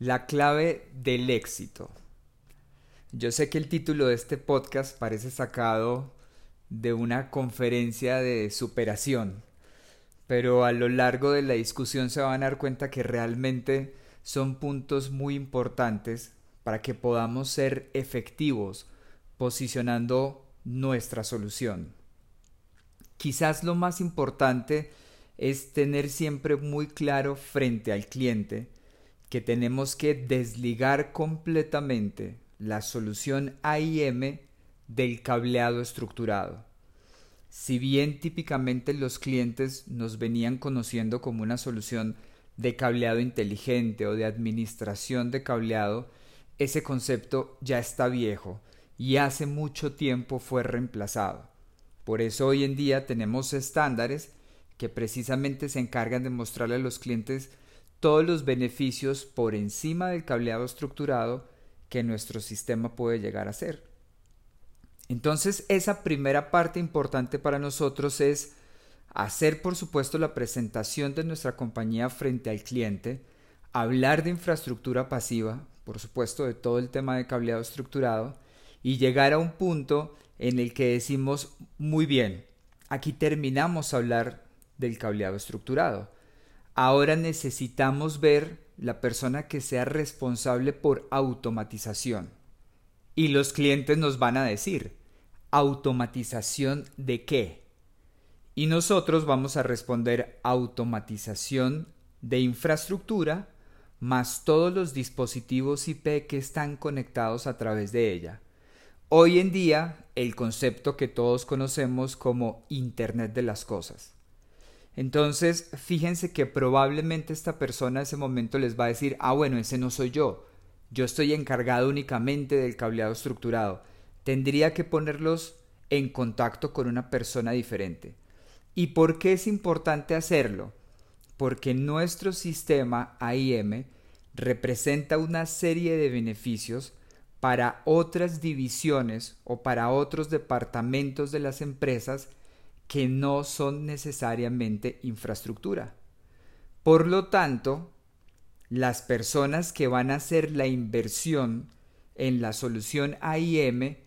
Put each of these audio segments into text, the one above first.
La clave del éxito. Yo sé que el título de este podcast parece sacado de una conferencia de superación, pero a lo largo de la discusión se van a dar cuenta que realmente son puntos muy importantes para que podamos ser efectivos posicionando nuestra solución. Quizás lo más importante es tener siempre muy claro frente al cliente que tenemos que desligar completamente la solución AIM del cableado estructurado. Si bien típicamente los clientes nos venían conociendo como una solución de cableado inteligente o de administración de cableado, ese concepto ya está viejo y hace mucho tiempo fue reemplazado. Por eso hoy en día tenemos estándares que precisamente se encargan de mostrarle a los clientes todos los beneficios por encima del cableado estructurado que nuestro sistema puede llegar a ser. Entonces, esa primera parte importante para nosotros es hacer, por supuesto, la presentación de nuestra compañía frente al cliente, hablar de infraestructura pasiva, por supuesto, de todo el tema de cableado estructurado, y llegar a un punto en el que decimos, muy bien, aquí terminamos a hablar del cableado estructurado Ahora necesitamos ver la persona que sea responsable por automatización. Y los clientes nos van a decir, ¿automatización de qué? Y nosotros vamos a responder automatización de infraestructura más todos los dispositivos IP que están conectados a través de ella. Hoy en día, el concepto que todos conocemos como Internet de las Cosas. Entonces, fíjense que probablemente esta persona en ese momento les va a decir, ah, bueno, ese no soy yo, yo estoy encargado únicamente del cableado estructurado, tendría que ponerlos en contacto con una persona diferente. ¿Y por qué es importante hacerlo? Porque nuestro sistema AIM representa una serie de beneficios para otras divisiones o para otros departamentos de las empresas que no son necesariamente infraestructura. Por lo tanto, las personas que van a hacer la inversión en la solución AIM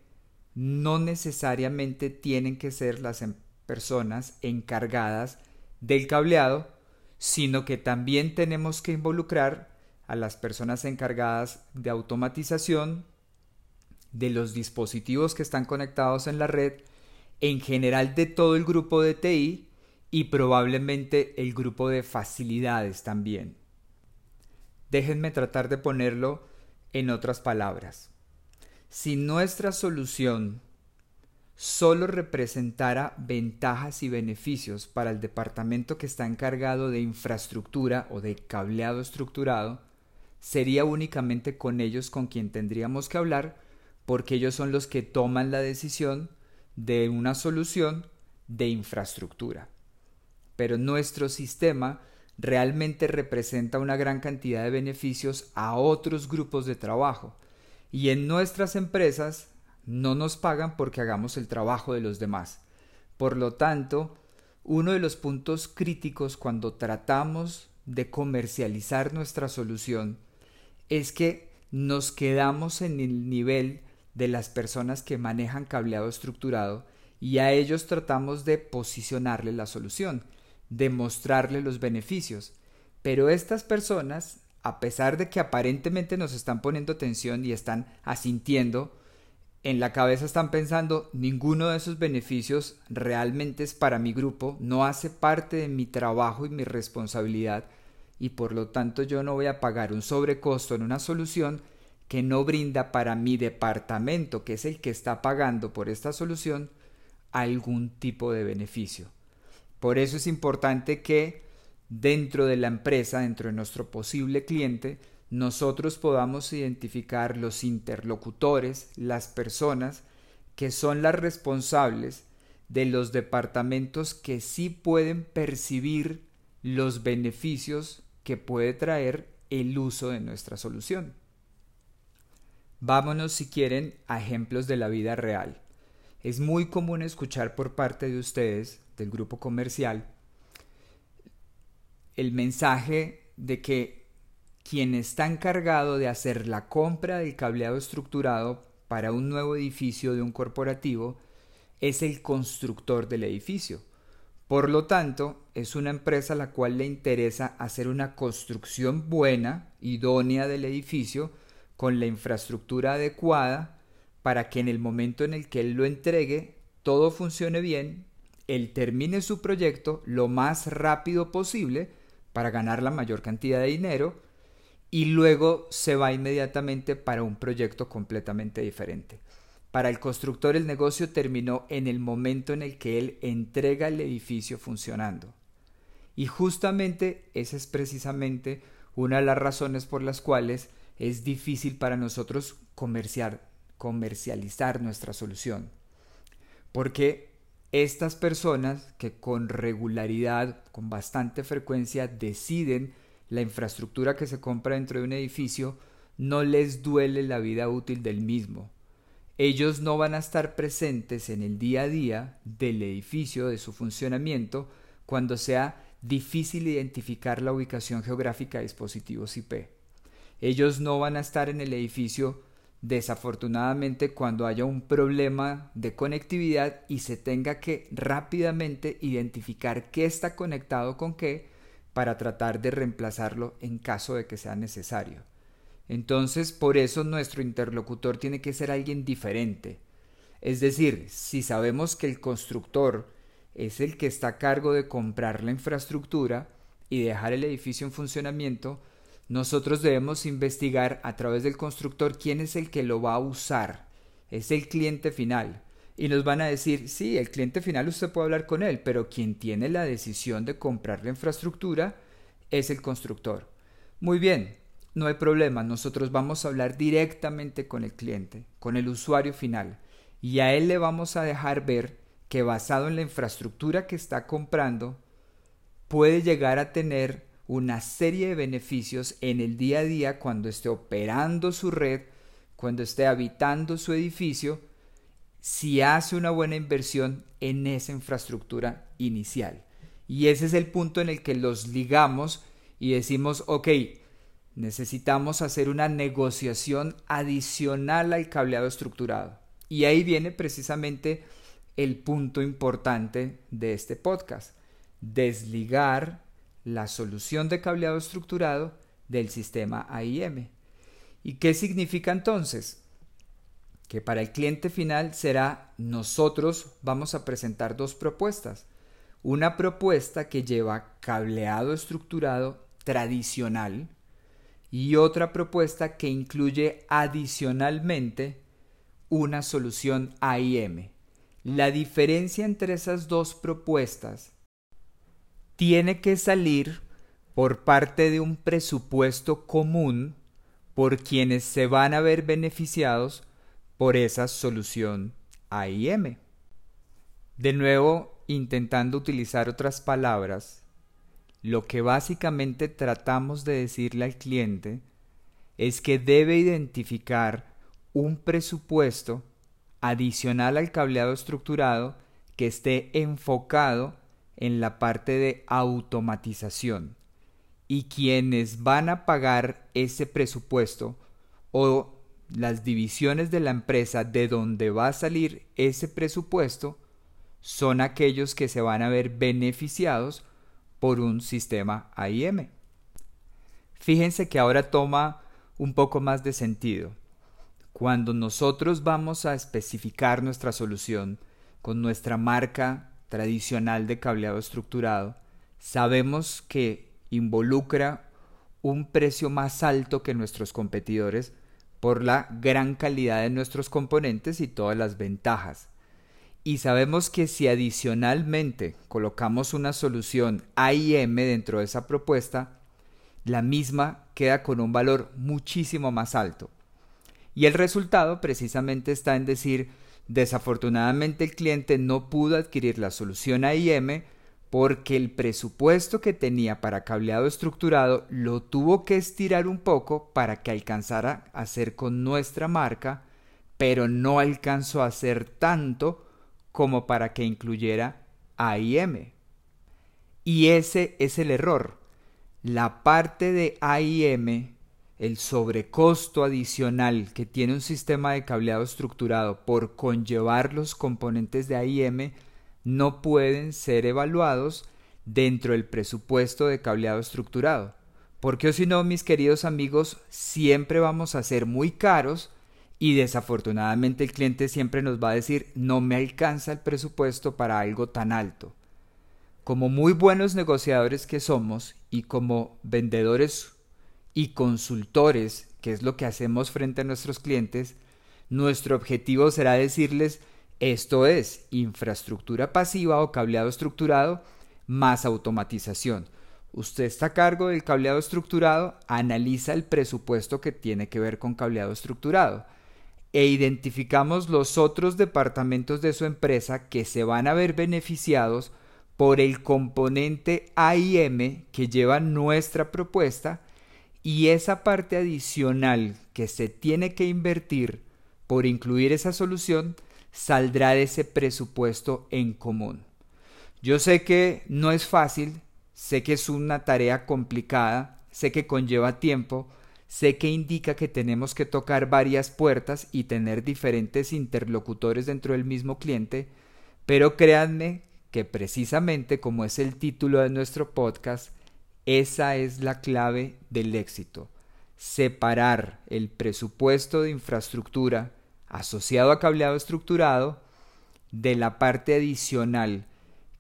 no necesariamente tienen que ser las em, personas encargadas del cableado, sino que también tenemos que involucrar a las personas encargadas de automatización de los dispositivos que están conectados en la red en general de todo el grupo de TI y probablemente el grupo de facilidades también. Déjenme tratar de ponerlo en otras palabras. Si nuestra solución solo representara ventajas y beneficios para el departamento que está encargado de infraestructura o de cableado estructurado, sería únicamente con ellos con quien tendríamos que hablar porque ellos son los que toman la decisión de una solución de infraestructura. Pero nuestro sistema realmente representa una gran cantidad de beneficios a otros grupos de trabajo y en nuestras empresas no nos pagan porque hagamos el trabajo de los demás. Por lo tanto, uno de los puntos críticos cuando tratamos de comercializar nuestra solución es que nos quedamos en el nivel de las personas que manejan cableado estructurado y a ellos tratamos de posicionarle la solución, de mostrarle los beneficios. Pero estas personas, a pesar de que aparentemente nos están poniendo atención y están asintiendo, en la cabeza están pensando ninguno de esos beneficios realmente es para mi grupo, no hace parte de mi trabajo y mi responsabilidad y por lo tanto yo no voy a pagar un sobrecosto en una solución que no brinda para mi departamento, que es el que está pagando por esta solución, algún tipo de beneficio. Por eso es importante que dentro de la empresa, dentro de nuestro posible cliente, nosotros podamos identificar los interlocutores, las personas que son las responsables de los departamentos que sí pueden percibir los beneficios que puede traer el uso de nuestra solución. Vámonos si quieren a ejemplos de la vida real. Es muy común escuchar por parte de ustedes, del grupo comercial, el mensaje de que quien está encargado de hacer la compra del cableado estructurado para un nuevo edificio de un corporativo es el constructor del edificio. Por lo tanto, es una empresa a la cual le interesa hacer una construcción buena, idónea del edificio, con la infraestructura adecuada, para que en el momento en el que él lo entregue, todo funcione bien, él termine su proyecto lo más rápido posible para ganar la mayor cantidad de dinero y luego se va inmediatamente para un proyecto completamente diferente. Para el constructor el negocio terminó en el momento en el que él entrega el edificio funcionando. Y justamente esa es precisamente una de las razones por las cuales es difícil para nosotros comercializar nuestra solución. Porque estas personas que con regularidad, con bastante frecuencia deciden la infraestructura que se compra dentro de un edificio, no les duele la vida útil del mismo. Ellos no van a estar presentes en el día a día del edificio, de su funcionamiento, cuando sea difícil identificar la ubicación geográfica de dispositivos IP. Ellos no van a estar en el edificio desafortunadamente cuando haya un problema de conectividad y se tenga que rápidamente identificar qué está conectado con qué para tratar de reemplazarlo en caso de que sea necesario. Entonces, por eso nuestro interlocutor tiene que ser alguien diferente. Es decir, si sabemos que el constructor es el que está a cargo de comprar la infraestructura y dejar el edificio en funcionamiento, nosotros debemos investigar a través del constructor quién es el que lo va a usar. Es el cliente final. Y nos van a decir, sí, el cliente final usted puede hablar con él, pero quien tiene la decisión de comprar la infraestructura es el constructor. Muy bien, no hay problema, nosotros vamos a hablar directamente con el cliente, con el usuario final, y a él le vamos a dejar ver que basado en la infraestructura que está comprando, puede llegar a tener una serie de beneficios en el día a día cuando esté operando su red, cuando esté habitando su edificio, si hace una buena inversión en esa infraestructura inicial. Y ese es el punto en el que los ligamos y decimos, ok, necesitamos hacer una negociación adicional al cableado estructurado. Y ahí viene precisamente el punto importante de este podcast, desligar la solución de cableado estructurado del sistema AIM. ¿Y qué significa entonces? Que para el cliente final será nosotros vamos a presentar dos propuestas. Una propuesta que lleva cableado estructurado tradicional y otra propuesta que incluye adicionalmente una solución AIM. La diferencia entre esas dos propuestas tiene que salir por parte de un presupuesto común por quienes se van a ver beneficiados por esa solución AIM. De nuevo, intentando utilizar otras palabras, lo que básicamente tratamos de decirle al cliente es que debe identificar un presupuesto adicional al cableado estructurado que esté enfocado en la parte de automatización y quienes van a pagar ese presupuesto o las divisiones de la empresa de donde va a salir ese presupuesto son aquellos que se van a ver beneficiados por un sistema AIM. Fíjense que ahora toma un poco más de sentido. Cuando nosotros vamos a especificar nuestra solución con nuestra marca tradicional de cableado estructurado, sabemos que involucra un precio más alto que nuestros competidores por la gran calidad de nuestros componentes y todas las ventajas. Y sabemos que si adicionalmente colocamos una solución AIM dentro de esa propuesta, la misma queda con un valor muchísimo más alto. Y el resultado precisamente está en decir Desafortunadamente el cliente no pudo adquirir la solución AIM porque el presupuesto que tenía para cableado estructurado lo tuvo que estirar un poco para que alcanzara a hacer con nuestra marca, pero no alcanzó a hacer tanto como para que incluyera AIM. Y ese es el error. La parte de AIM el sobrecosto adicional que tiene un sistema de cableado estructurado por conllevar los componentes de AIM no pueden ser evaluados dentro del presupuesto de cableado estructurado. Porque o si no, mis queridos amigos, siempre vamos a ser muy caros y desafortunadamente el cliente siempre nos va a decir no me alcanza el presupuesto para algo tan alto. Como muy buenos negociadores que somos y como vendedores y consultores, que es lo que hacemos frente a nuestros clientes, nuestro objetivo será decirles esto es infraestructura pasiva o cableado estructurado más automatización. Usted está a cargo del cableado estructurado, analiza el presupuesto que tiene que ver con cableado estructurado e identificamos los otros departamentos de su empresa que se van a ver beneficiados por el componente AIM que lleva nuestra propuesta y esa parte adicional que se tiene que invertir por incluir esa solución saldrá de ese presupuesto en común. Yo sé que no es fácil, sé que es una tarea complicada, sé que conlleva tiempo, sé que indica que tenemos que tocar varias puertas y tener diferentes interlocutores dentro del mismo cliente, pero créanme que precisamente como es el título de nuestro podcast, esa es la clave del éxito. Separar el presupuesto de infraestructura asociado a cableado estructurado de la parte adicional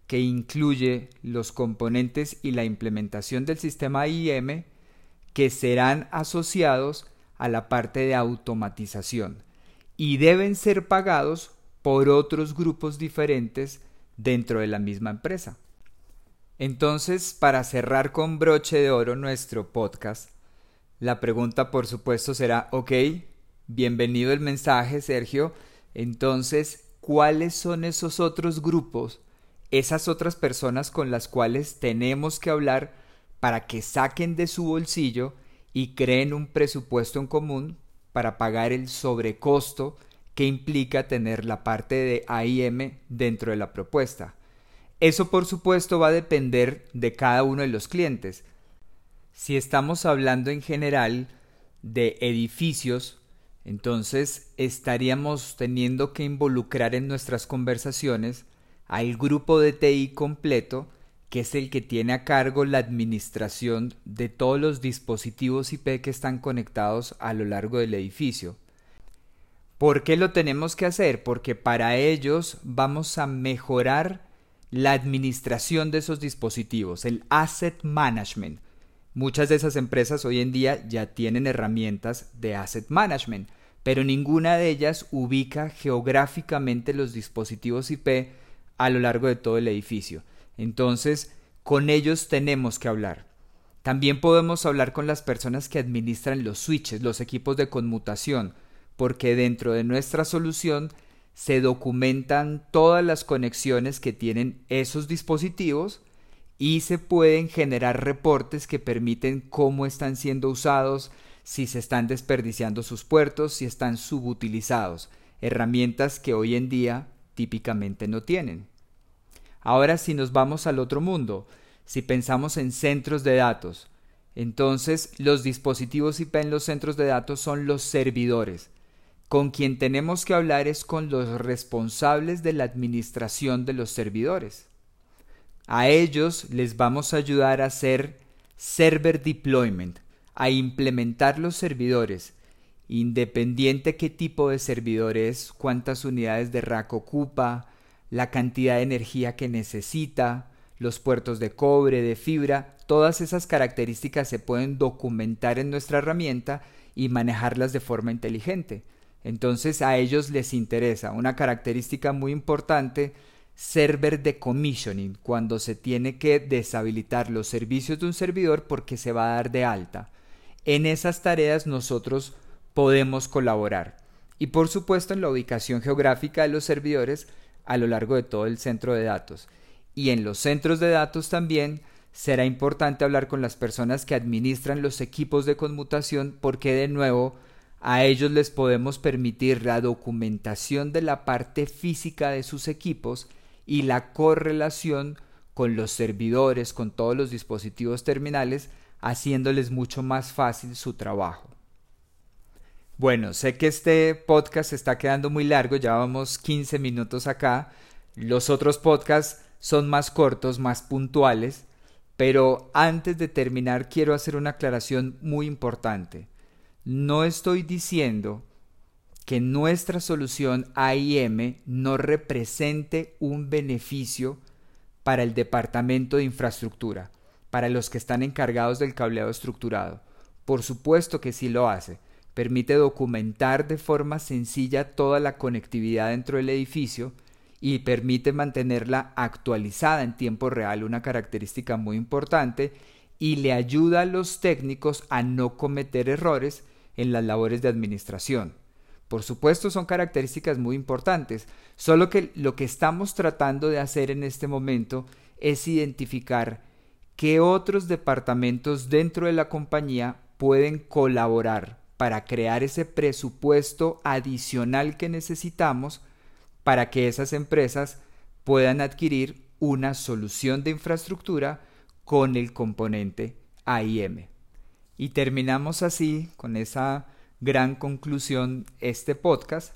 que incluye los componentes y la implementación del sistema IM que serán asociados a la parte de automatización y deben ser pagados por otros grupos diferentes dentro de la misma empresa. Entonces, para cerrar con broche de oro nuestro podcast, la pregunta por supuesto será, ok, bienvenido el mensaje Sergio, entonces, ¿cuáles son esos otros grupos, esas otras personas con las cuales tenemos que hablar para que saquen de su bolsillo y creen un presupuesto en común para pagar el sobrecosto que implica tener la parte de AIM dentro de la propuesta. Eso por supuesto va a depender de cada uno de los clientes. Si estamos hablando en general de edificios, entonces estaríamos teniendo que involucrar en nuestras conversaciones al grupo de TI completo, que es el que tiene a cargo la administración de todos los dispositivos IP que están conectados a lo largo del edificio. ¿Por qué lo tenemos que hacer? Porque para ellos vamos a mejorar la administración de esos dispositivos, el asset management. Muchas de esas empresas hoy en día ya tienen herramientas de asset management, pero ninguna de ellas ubica geográficamente los dispositivos IP a lo largo de todo el edificio. Entonces, con ellos tenemos que hablar. También podemos hablar con las personas que administran los switches, los equipos de conmutación, porque dentro de nuestra solución se documentan todas las conexiones que tienen esos dispositivos y se pueden generar reportes que permiten cómo están siendo usados, si se están desperdiciando sus puertos, si están subutilizados, herramientas que hoy en día típicamente no tienen. Ahora si nos vamos al otro mundo, si pensamos en centros de datos, entonces los dispositivos IP en los centros de datos son los servidores, con quien tenemos que hablar es con los responsables de la administración de los servidores. A ellos les vamos a ayudar a hacer server deployment, a implementar los servidores, independiente qué tipo de servidor es, cuántas unidades de rack ocupa, la cantidad de energía que necesita, los puertos de cobre, de fibra, todas esas características se pueden documentar en nuestra herramienta y manejarlas de forma inteligente. Entonces a ellos les interesa una característica muy importante server decommissioning, cuando se tiene que deshabilitar los servicios de un servidor porque se va a dar de alta. En esas tareas nosotros podemos colaborar. Y por supuesto en la ubicación geográfica de los servidores a lo largo de todo el centro de datos. Y en los centros de datos también será importante hablar con las personas que administran los equipos de conmutación porque de nuevo a ellos les podemos permitir la documentación de la parte física de sus equipos y la correlación con los servidores, con todos los dispositivos terminales haciéndoles mucho más fácil su trabajo. Bueno, sé que este podcast está quedando muy largo, ya vamos 15 minutos acá. Los otros podcasts son más cortos, más puntuales, pero antes de terminar quiero hacer una aclaración muy importante. No estoy diciendo que nuestra solución AIM no represente un beneficio para el Departamento de Infraestructura, para los que están encargados del cableado estructurado. Por supuesto que sí lo hace. Permite documentar de forma sencilla toda la conectividad dentro del edificio y permite mantenerla actualizada en tiempo real, una característica muy importante, y le ayuda a los técnicos a no cometer errores en las labores de administración. Por supuesto son características muy importantes, solo que lo que estamos tratando de hacer en este momento es identificar qué otros departamentos dentro de la compañía pueden colaborar para crear ese presupuesto adicional que necesitamos para que esas empresas puedan adquirir una solución de infraestructura con el componente AIM. Y terminamos así con esa gran conclusión este podcast.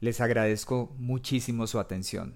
Les agradezco muchísimo su atención.